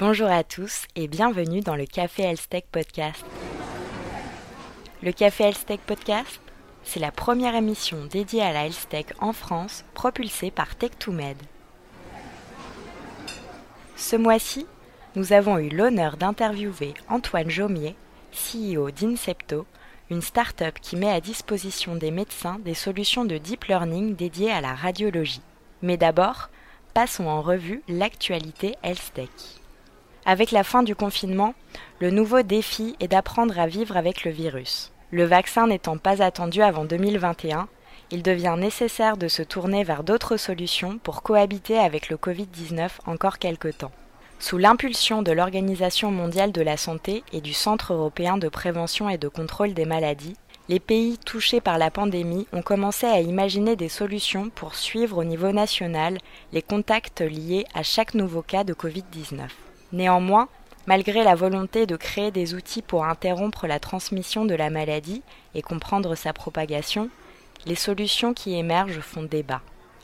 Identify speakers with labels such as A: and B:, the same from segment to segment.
A: Bonjour à tous et bienvenue dans le Café Elstech Podcast. Le Café Elstech Podcast, c'est la première émission dédiée à la Health en France, propulsée par Tech2Med. Ce mois-ci, nous avons eu l'honneur d'interviewer Antoine Jaumier, CEO d'Incepto, une start-up qui met à disposition des médecins des solutions de deep learning dédiées à la radiologie. Mais d'abord, passons en revue l'actualité Health Avec la fin du confinement, le nouveau défi est d'apprendre à vivre avec le virus. Le vaccin n'étant pas attendu avant 2021, il devient nécessaire de se tourner vers d'autres solutions pour cohabiter avec le Covid-19 encore quelque temps. Sous l'impulsion de l'Organisation mondiale de la santé et du Centre européen de prévention et de contrôle des maladies, les pays touchés par la pandémie ont commencé à imaginer des solutions pour suivre au niveau national les contacts liés à chaque nouveau cas de Covid-19. Néanmoins, malgré la volonté de créer des outils pour interrompre la transmission de la maladie et comprendre sa propagation, les solutions qui émergent font débat.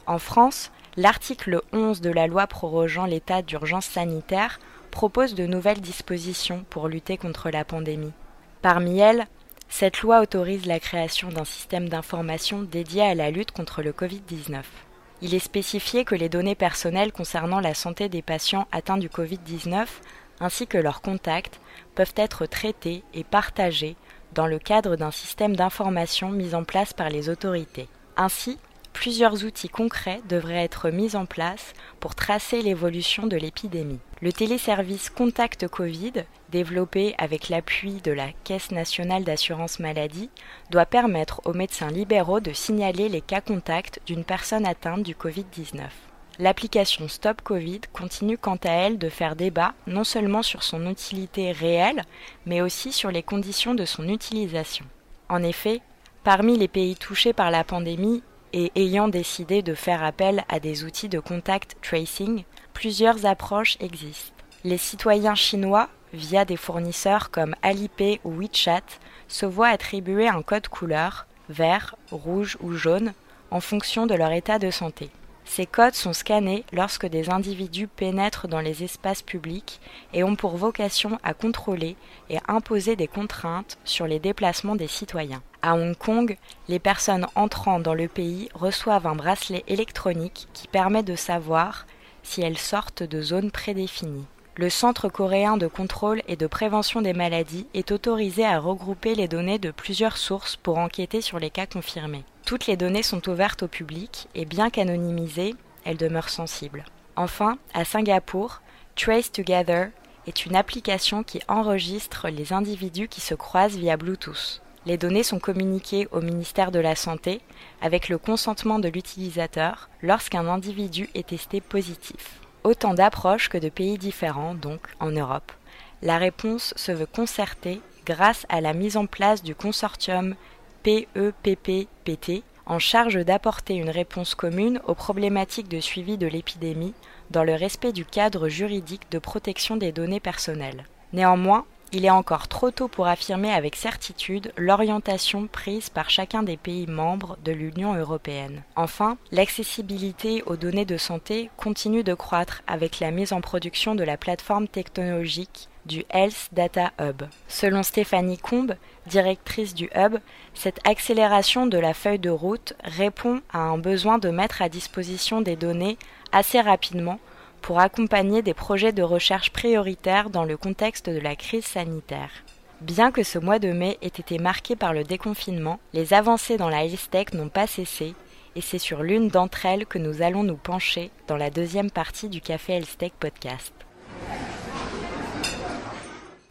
A: En France, l'article 11 de la loi prorogeant l'état d'urgence sanitaire propose de nouvelles dispositions pour lutter contre la pandémie. Parmi elles, cette loi autorise la création d'un système d'information dédié à la lutte contre le Covid-19. Il est spécifié que les données personnelles concernant la santé des patients atteints du Covid-19 ainsi que leurs contacts peuvent être traitées et partagées dans le cadre d'un système d'information mis en place par les autorités. Ainsi, plusieurs outils concrets devraient être mis en place pour tracer l'évolution de l'épidémie. Le téléservice Contact Covid, développé avec l'appui de la Caisse nationale d'assurance maladie, doit permettre aux médecins libéraux de signaler les cas contacts d'une personne atteinte du Covid-19. L'application Stop Covid continue quant à elle de faire débat non seulement sur son utilité réelle, mais aussi sur les conditions de son utilisation. En effet, parmi les pays touchés par la pandémie, et ayant décidé de faire appel à des outils de contact tracing, plusieurs approches existent. Les citoyens chinois, via des fournisseurs comme Alipay ou WeChat, se voient attribuer un code couleur, vert, rouge ou jaune, en fonction de leur état de santé. Ces codes sont scannés lorsque des individus pénètrent dans les espaces publics et ont pour vocation à contrôler et imposer des contraintes sur les déplacements des citoyens. À Hong Kong, les personnes entrant dans le pays reçoivent un bracelet électronique qui permet de savoir si elles sortent de zones prédéfinies. Le Centre coréen de contrôle et de prévention des maladies est autorisé à regrouper les données de plusieurs sources pour enquêter sur les cas confirmés. Toutes les données sont ouvertes au public et bien qu'anonymisées, elles demeurent sensibles. Enfin, à Singapour, Trace Together est une application qui enregistre les individus qui se croisent via Bluetooth. Les données sont communiquées au ministère de la Santé avec le consentement de l'utilisateur lorsqu'un individu est testé positif. Autant d'approches que de pays différents, donc, en Europe. La réponse se veut concertée grâce à la mise en place du consortium PEPPPT en charge d'apporter une réponse commune aux problématiques de suivi de l'épidémie dans le respect du cadre juridique de protection des données personnelles. Néanmoins, il est encore trop tôt pour affirmer avec certitude l'orientation prise par chacun des pays membres de l'Union européenne. Enfin, l'accessibilité aux données de santé continue de croître avec la mise en production de la plateforme technologique du Health Data Hub. Selon Stéphanie Combe, directrice du Hub, cette accélération de la feuille de route répond à un besoin de mettre à disposition des données assez rapidement pour accompagner des projets de recherche prioritaires dans le contexte de la crise sanitaire. Bien que ce mois de mai ait été marqué par le déconfinement, les avancées dans la health n'ont pas cessé et c'est sur l'une d'entre elles que nous allons nous pencher dans la deuxième partie du Café Health podcast.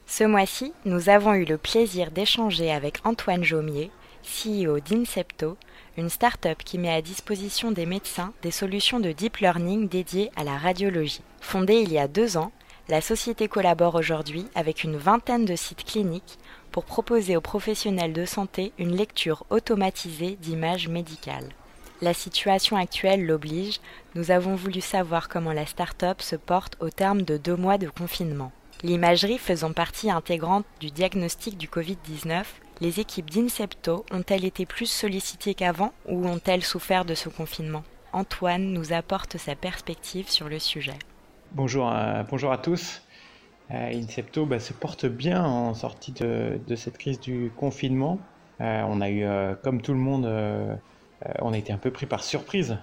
A: Ce mois-ci, nous avons eu le plaisir d'échanger avec Antoine Jaumier, CEO d'Incepto, une start-up qui met à disposition des médecins des solutions de deep learning dédiées à la radiologie. Fondée il y a deux ans, la société collabore aujourd'hui avec une vingtaine de sites cliniques pour proposer aux professionnels de santé une lecture automatisée d'images médicales. La situation actuelle l'oblige, nous avons voulu savoir comment la start-up se porte au terme de deux mois de confinement. L'imagerie faisant partie intégrante du diagnostic du Covid-19, les équipes d'Incepto ont-elles été plus sollicitées qu'avant ou ont-elles souffert de ce confinement? Antoine nous apporte sa perspective sur le sujet.
B: Bonjour à, bonjour à tous. Incepto bah, se porte bien en sortie de, cette crise du confinement. on a eu, comme tout le monde, on a été un peu pris par surprise.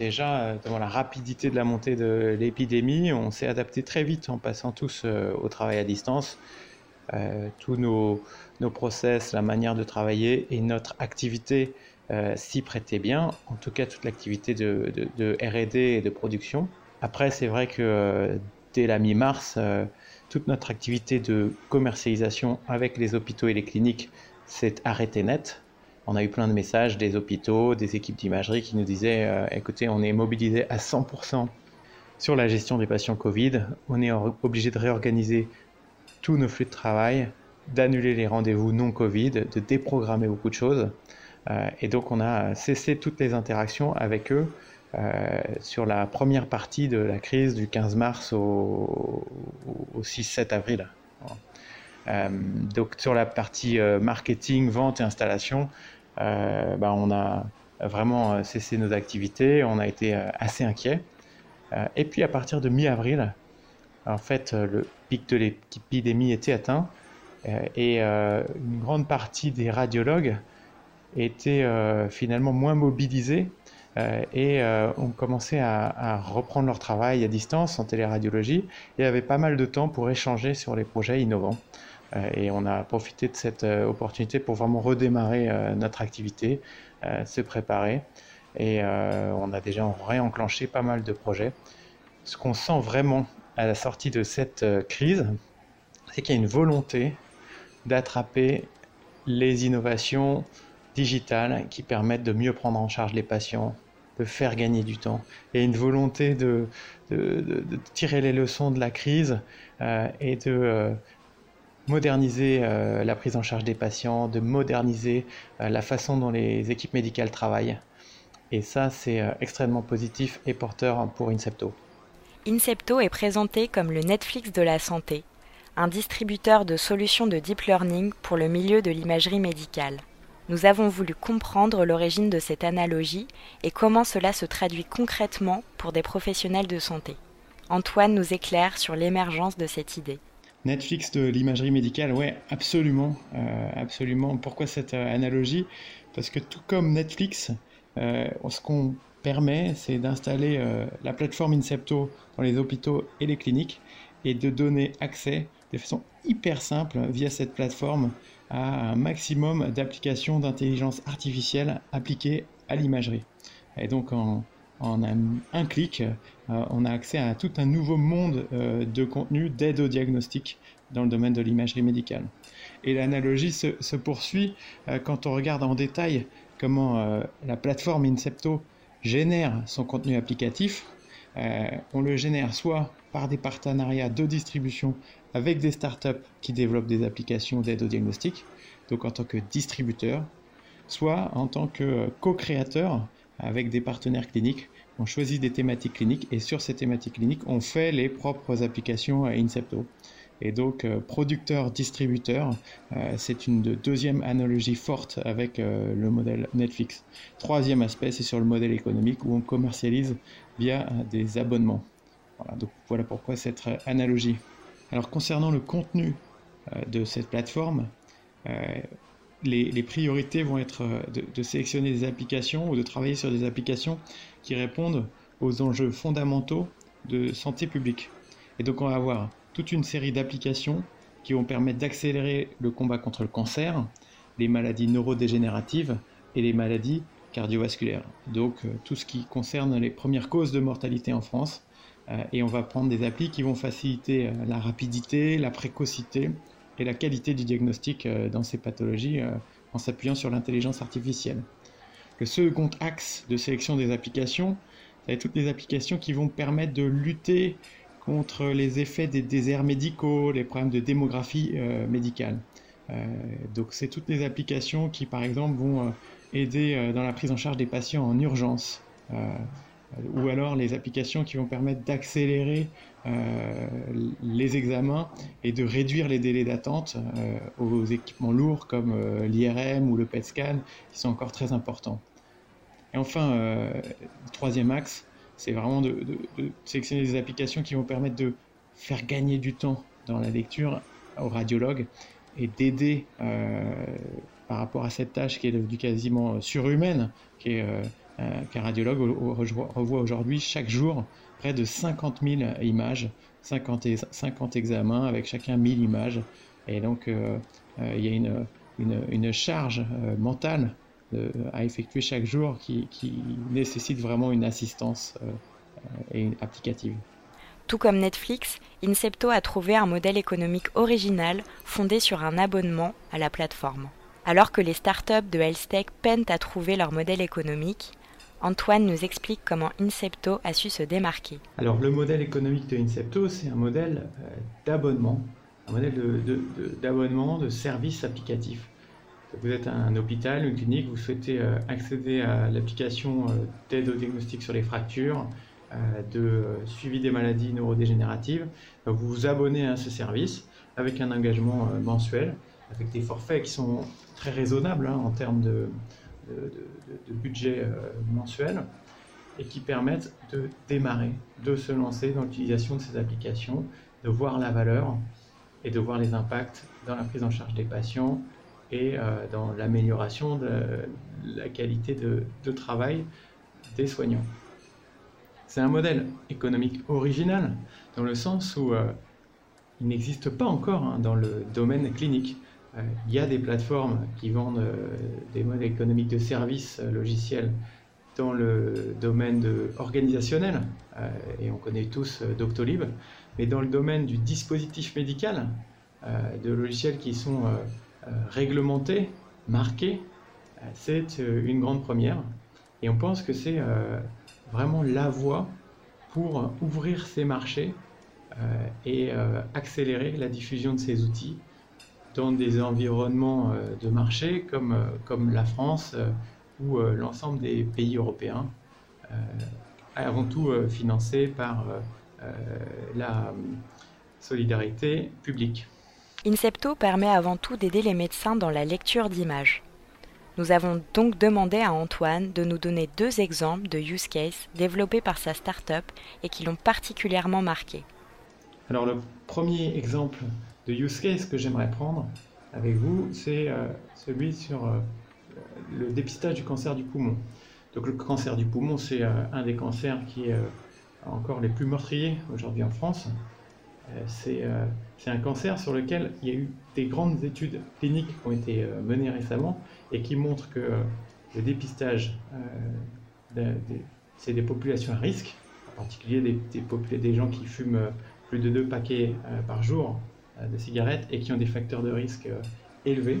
B: déjà, devant la rapidité de la montée de l'épidémie, on s'est adapté très vite en passant tous au travail à distance. Tous nos, process, la manière de travailler et notre activité euh, s'y prêtait bien, en tout cas toute l'activité de, RD et de production. Après, c'est vrai que euh, dès la mi-mars, euh, toute notre activité de commercialisation avec les hôpitaux et les cliniques s'est arrêtée net. On a eu plein de messages des hôpitaux, des équipes d'imagerie qui nous disaient écoutez, on est mobilisé à 100% sur la gestion des patients Covid, on est obligé de réorganiser tous nos flux de travail, d'annuler les rendez-vous non Covid, de déprogrammer beaucoup de choses. Euh, et donc on a cessé toutes les interactions avec eux euh, sur la première partie de la crise du 15 mars au, 6-7 avril. Euh, donc sur la partie marketing, vente et installation, bah, on a vraiment cessé nos activités, on a été assez inquiets. et puis à partir de mi-avril, en fait, le pic de l'épidémie était atteint et une grande partie des radiologues étaient euh, finalement moins mobilisés euh, et euh, ont commencé à, reprendre leur travail à distance en téléradiologie et avaient pas mal de temps pour échanger sur les projets innovants. et on a profité de cette opportunité pour vraiment redémarrer notre activité, se préparer et on a déjà réenclenché pas mal de projets. Ce qu'on sent vraiment à la sortie de cette crise, c'est qu'il y a une volonté d'attraper les innovations digitales qui permettent de mieux prendre en charge les patients, de faire gagner du temps, et une volonté de, tirer les leçons de la crise euh, et de euh, moderniser euh, la prise en charge des patients, de moderniser la façon dont les équipes médicales travaillent. Et ça, c'est extrêmement positif et porteur pour Incepto.
A: Incepto est présenté comme le Netflix de la santé, un distributeur de solutions de deep learning pour le milieu de l'imagerie médicale. Nous avons voulu comprendre l'origine de cette analogie et comment cela se traduit concrètement pour des professionnels de santé. Antoine nous éclaire sur l'émergence de cette idée.
B: Netflix de l'imagerie médicale, ouais, absolument, euh. Pourquoi cette euh, analogie? Parce que tout comme Netflix, euh, ce qu'on permet, c'est d'installer la plateforme Incepto dans les hôpitaux et les cliniques et de donner accès de façon hyper simple via cette plateforme à un maximum d'applications d'intelligence artificielle appliquées à l'imagerie. Et donc en, un, clic, euh, on a accès à tout un nouveau monde euh, de contenu d'aide au diagnostic dans le domaine de l'imagerie médicale. Et l'analogie se, poursuit euh, quand on regarde en détail comment la plateforme Incepto génère son contenu applicatif. on le génère soit par des partenariats de distribution avec des startups qui développent des applications d'aide au diagnostic, donc en tant que distributeur, soit en tant que co-créateur avec des partenaires cliniques. On choisit des thématiques cliniques et sur ces thématiques cliniques, on fait les propres applications à Incepto. Et donc, euh, producteur-distributeur, euh, c'est une deuxième analogie forte avec euh, le modèle Netflix. Troisième aspect, c'est sur le modèle économique où on commercialise via des abonnements. Voilà, donc voilà pourquoi cette analogie. Alors concernant le contenu de cette plateforme, les, priorités vont être de, sélectionner des applications ou de travailler sur des applications qui répondent aux enjeux fondamentaux de santé publique. Et donc on va avoir toute une série d'applications qui vont permettre d'accélérer le combat contre le cancer, les maladies neurodégénératives et les maladies cardiovasculaires. Donc tout ce qui concerne les premières causes de mortalité en France euh, et on va prendre des applis qui vont faciliter euh, la rapidité, la précocité et la qualité du diagnostic euh, dans ces pathologies en s'appuyant sur l'intelligence artificielle. Le second axe de sélection des applications, c'est toutes les applications qui vont permettre de lutter contre les effets des déserts médicaux, les problèmes de démographie médicale. donc c'est toutes les applications qui par exemple vont aider dans la prise en charge des patients en urgence ou alors les applications qui vont permettre d'accélérer euh, les examens et de réduire les délais d'attente euh, aux équipements lourds comme euh, l'IRM ou le PET scan qui sont encore très importants. Et enfin, troisième axe, c'est vraiment de, sélectionner des applications qui vont permettre de faire gagner du temps dans la lecture au radiologue et d'aider par rapport à cette tâche qui est devenue quasiment surhumaine, qui est qu'un radiologue revoit aujourd'hui chaque jour près de 50 000 images, 50, 50 examens avec chacun 1000 images. Et donc, il y a une, une, charge mentale à effectuer chaque jour qui, nécessite vraiment une assistance euh, et applicative.
A: Tout comme Netflix, Incepto a trouvé un modèle économique original fondé sur un abonnement à la plateforme. Alors que les startups de HealthTech peinent à trouver leur modèle économique, Antoine nous explique comment Incepto a su se démarquer.
B: Alors le modèle économique de Incepto, c'est un modèle euh, d'abonnement, un modèle d'abonnement de, de, de services applicatifs vous êtes un hôpital, une clinique, vous souhaitez euh, accéder à l'application euh, d'aide au diagnostic sur les fractures, euh, de suivi des maladies neurodégénératives, vous vous abonnez à ce service avec un engagement mensuel, avec des forfaits qui sont très raisonnables hein, en termes de, budget mensuel et qui permettent de démarrer, de se lancer dans l'utilisation de ces applications, de voir la valeur et de voir les impacts dans la prise en charge des patients, et euh, dans l'amélioration de la qualité de, travail des soignants. C'est un modèle économique original dans le sens où euh, il n'existe pas encore hein, dans le domaine clinique. Euh, il y a des plateformes qui vendent des modèles économiques de services logiciels dans le domaine organisationnel, et on connaît tous Doctolib, mais dans le domaine du dispositif médical, de logiciels qui sont euh, réglementé, marqué, euh, c'est euh, une grande première. Et on pense que c'est vraiment la voie pour ouvrir ces marchés et accélérer la diffusion de ces outils dans des environnements de marché comme la France ou l'ensemble des pays européens, avant tout financés par la solidarité publique.
A: Incepto permet avant tout d'aider les médecins dans la lecture d'images. Nous avons donc demandé à Antoine de nous donner deux exemples de use cases développés par sa start-up et qui l'ont particulièrement marqué.
B: Alors le premier exemple de use case que j'aimerais prendre avec vous, c'est euh, celui sur euh, le dépistage du cancer du poumon. Donc le cancer du poumon, c'est euh, un des cancers qui est encore les plus meurtriers aujourd'hui en France. c'est c'est un cancer sur lequel il y a eu des grandes études cliniques qui ont été euh, menées récemment et qui montrent que euh, le dépistage, euh, c'est des populations à risque, en particulier des, des, gens qui fument plus de deux paquets par jour de cigarettes et qui ont des facteurs de risque élevés.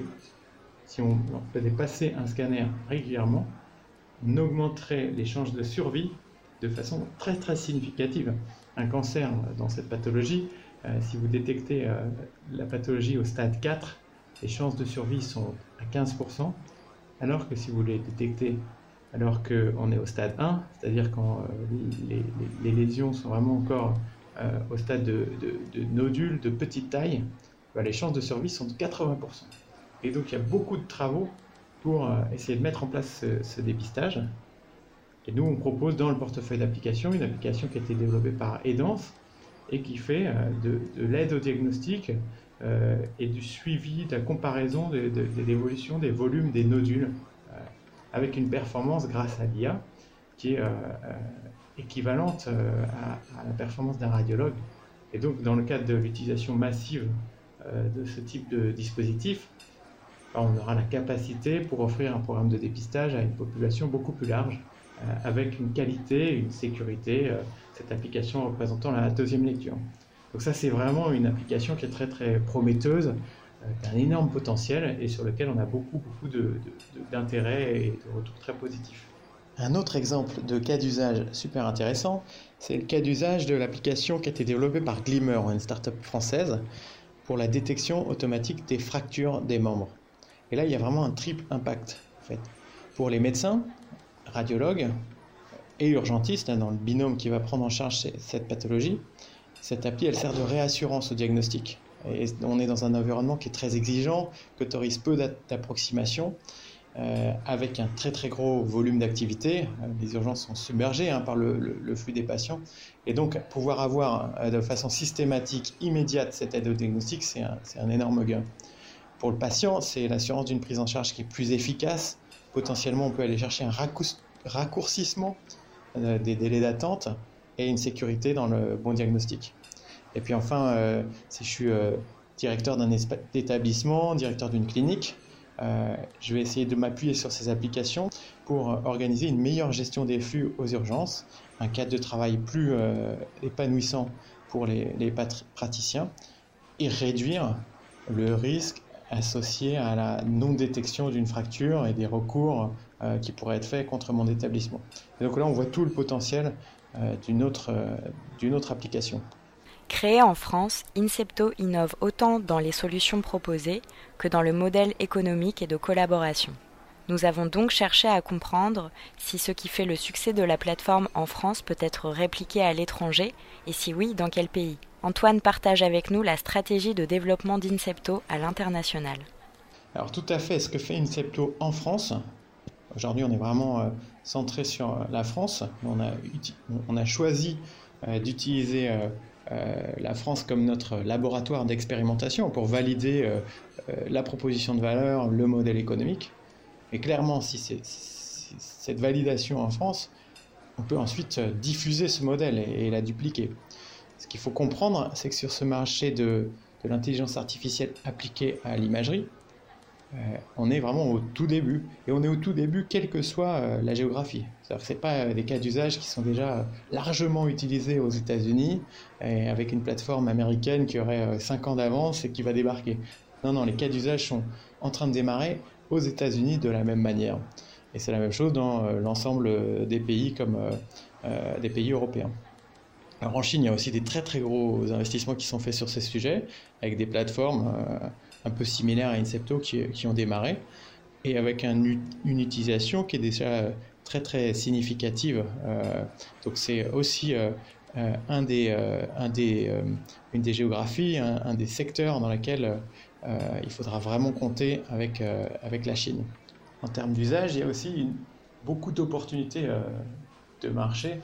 B: Si on faisait passer un scanner régulièrement, on augmenterait les chances de survie de façon très très significative. Un cancer dans cette pathologie, si vous détectez euh, la pathologie au stade 4, les chances de survie sont à 15%, alors que si vous les détectez alors qu'on est au stade 1, c'est-à-dire quand euh, les, lésions sont vraiment encore au stade de, nodules de petite taille, bah, les chances de survie sont de 80%. Et donc il y a beaucoup de travaux pour essayer de mettre en place ce, dépistage. Et nous, on propose dans le portefeuille d'application une application qui a été développée par Edance, et qui fait euh, de, l'aide au diagnostic euh, et du suivi, de la comparaison de, l'évolution des volumes des nodules euh, avec une performance grâce à l'IA qui est équivalente à, la performance d'un radiologue. Et donc, dans le cadre de l'utilisation massive de ce type de dispositif, ben, on aura la capacité pour offrir un programme de dépistage à une population beaucoup plus large, avec une qualité, une sécurité cette application représentant la deuxième lecture. Donc ça, c'est vraiment une application qui est très très prometteuse, euh, qui a un énorme potentiel et sur lequel on a beaucoup beaucoup d'intérêt et de retours très positifs. Un autre exemple de cas d'usage super intéressant, c'est le cas d'usage de l'application qui a été développée par Glimmer, une startup française, pour la détection automatique des fractures des membres. Et là, il y a vraiment un triple impact en fait. Pour les médecins, radiologues, et urgentiste, hein, dans le binôme qui va prendre en charge cette pathologie, cette appli, elle sert de réassurance au diagnostic. On est dans un environnement qui est très exigeant, qui autorise peu d'approximation. avec un très très gros volume d'activité. les urgences sont submergées hein, par le, flux des patients. Et donc pouvoir avoir de façon systématique, immédiate cette aide au diagnostic, c'est un, énorme gain. Pour le patient, c'est l'assurance d'une prise en charge qui est plus efficace. Potentiellement, on peut aller chercher un raccourcissement des délais d'attente et une sécurité dans le bon diagnostic. Et puis enfin, euh, si je suis euh, directeur d'un établissement, directeur d'une clinique, euh, je vais essayer de m'appuyer sur ces applications pour organiser une meilleure gestion des flux aux urgences, un cadre de travail plus épanouissant pour les, praticiens et réduire le risque associé à la non-détection d'une fracture et des recours qui pourraient être faits contre mon établissement. donc là, on voit tout le potentiel d'une autre, d'une autre application.
A: Créé en France, Incepto innove autant dans les solutions proposées que dans le modèle économique et de collaboration. Nous avons donc cherché à comprendre si ce qui fait le succès de la plateforme en France peut être répliqué à l'étranger et si oui, dans quel pays. Antoine partage avec nous la stratégie de développement d'Incepto à l'international.
B: Alors tout à fait, ce que fait Incepto en France, aujourd'hui on est vraiment euh, centré sur la France, on a, on a choisi euh, d'utiliser euh, euh, la France comme notre laboratoire d'expérimentation pour valider euh, euh, la proposition de valeur, le modèle économique. Et clairement, si c'est cette validation en France, on peut ensuite diffuser ce modèle et, la dupliquer. Ce qu'il faut comprendre, c'est que sur ce marché de l'intelligence artificielle appliquée à l'imagerie, euh, on est vraiment au tout début. Et on est au tout début, quelle que soit euh, la géographie. Ce n'est pas euh, des cas d'usage qui sont déjà largement utilisés aux États-Unis, avec une plateforme américaine qui aurait 5 ans d'avance et qui va débarquer. Non, non, les cas d'usage sont en train de démarrer aux États-Unis de la même manière. Et c'est la même chose dans l'ensemble des pays comme des pays européens. Alors en Chine, il y a aussi des très très gros investissements qui sont faits sur ces sujets, avec des plateformes un peu similaires à Incepto qui, qui ont démarré, et avec une utilisation qui est déjà très très significative. Euh, donc c'est aussi euh, euh, un un une des géographies, un, des secteurs dans lesquels il faudra vraiment compter avec, avec la Chine. En termes d'usage, il y a aussi beaucoup d'opportunités de marché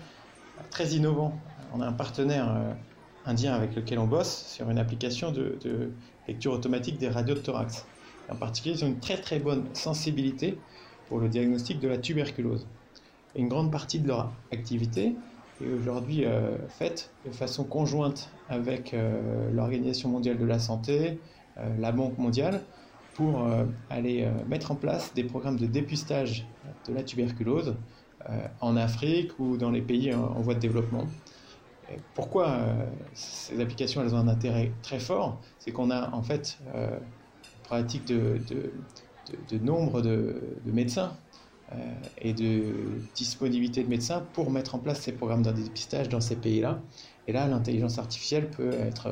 B: très innovants. On a un partenaire indien avec lequel on bosse sur une application de, lecture automatique des radios de thorax. En particulier, ils ont une très très bonne sensibilité pour le diagnostic de la tuberculose. une grande partie de leur activité est aujourd'hui euh, faite de façon conjointe avec euh, l'Organisation mondiale de la santé, euh, la Banque mondiale, pour aller mettre en place des programmes de dépistage de la tuberculose en Afrique ou dans les pays en voie de développement pourquoi euh, ces applications elles ont un intérêt très fort? C'est qu'on a en fait euh, une pratique de, nombre de, médecins euh, et de disponibilité de médecins pour mettre en place ces programmes de dépistage dans ces pays-là. Et là, l'intelligence artificielle peut être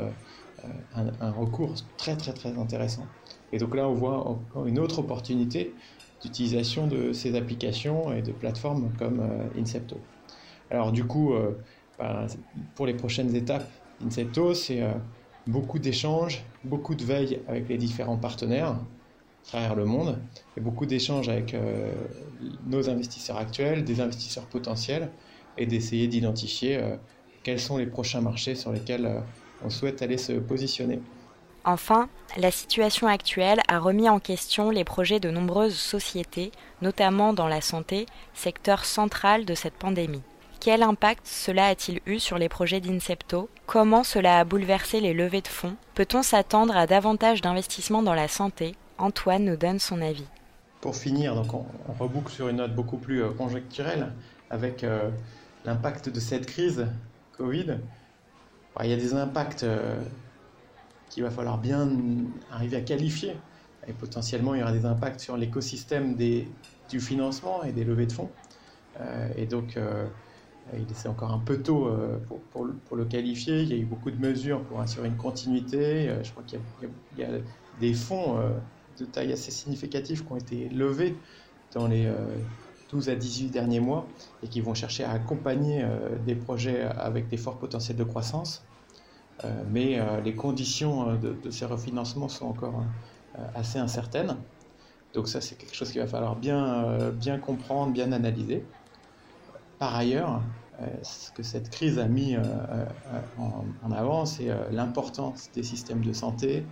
B: un, recours très très très intéressant. Et donc là, on voit encore une autre opportunité d'utilisation de ces applications et de plateformes comme Incepto. Alors du coup, bah, pour les prochaines étapes Incepto, c'est euh, beaucoup d'échanges, beaucoup de veille avec les différents partenaires à travers le monde, et beaucoup d'échanges avec euh, nos investisseurs actuels, des investisseurs potentiels, et d'essayer d'identifier euh, quels sont les prochains marchés sur lesquels on souhaite aller se positionner.
A: Enfin, la situation actuelle a remis en question les projets de nombreuses sociétés, notamment dans la santé, secteur central de cette pandémie. Quel impact cela a-t-il eu sur les projets d'Incepto? Comment cela a bouleversé les levées de fonds? Peut-on s'attendre à davantage d'investissements dans la santé? Antoine nous donne son avis.
B: Pour finir, donc on, reboucle sur une note beaucoup plus euh, conjecturelle avec euh, l'impact de cette crise Covid. Il y a des impacts euh, qu'il va falloir bien arriver à qualifier. Et potentiellement, il y aura des impacts sur l'écosystème du financement et des levées de fonds. et donc, c'est encore un peu tôt euh, pour, le qualifier. Il y a eu beaucoup de mesures pour assurer une continuité. Euh, je crois qu'il y, a des fonds euh, de taille assez significative qui ont été levés dans les 12 à 18 derniers mois et qui vont chercher à accompagner des projets avec des forts potentiels de croissance. Mais les conditions de, ces refinancements sont encore assez incertaines. Donc ça, c'est quelque chose qu'il va falloir bien, comprendre, bien analyser. Par ailleurs, ce que cette crise a mis en, avant, c'est l'importance des systèmes de santé,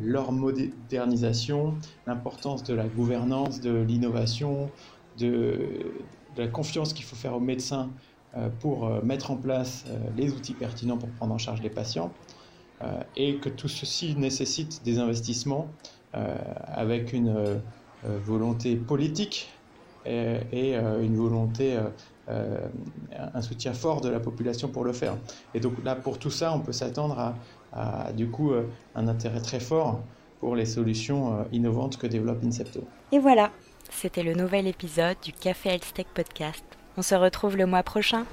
B: leur modernisation, l'importance de la gouvernance, de l'innovation, de, la confiance qu'il faut faire aux médecins euh, pour euh, mettre en place euh, les outils pertinents pour prendre en charge les patients et que tout ceci nécessite des investissements avec une volonté politique et, une volonté, un soutien fort de la population pour le faire. Et donc là, pour tout ça, on peut s'attendre à, du coup un intérêt très fort pour les solutions innovantes que développe Incepto.
A: Et voilà, c'était le nouvel épisode du Café Health Tech Podcast. On se retrouve le mois prochain.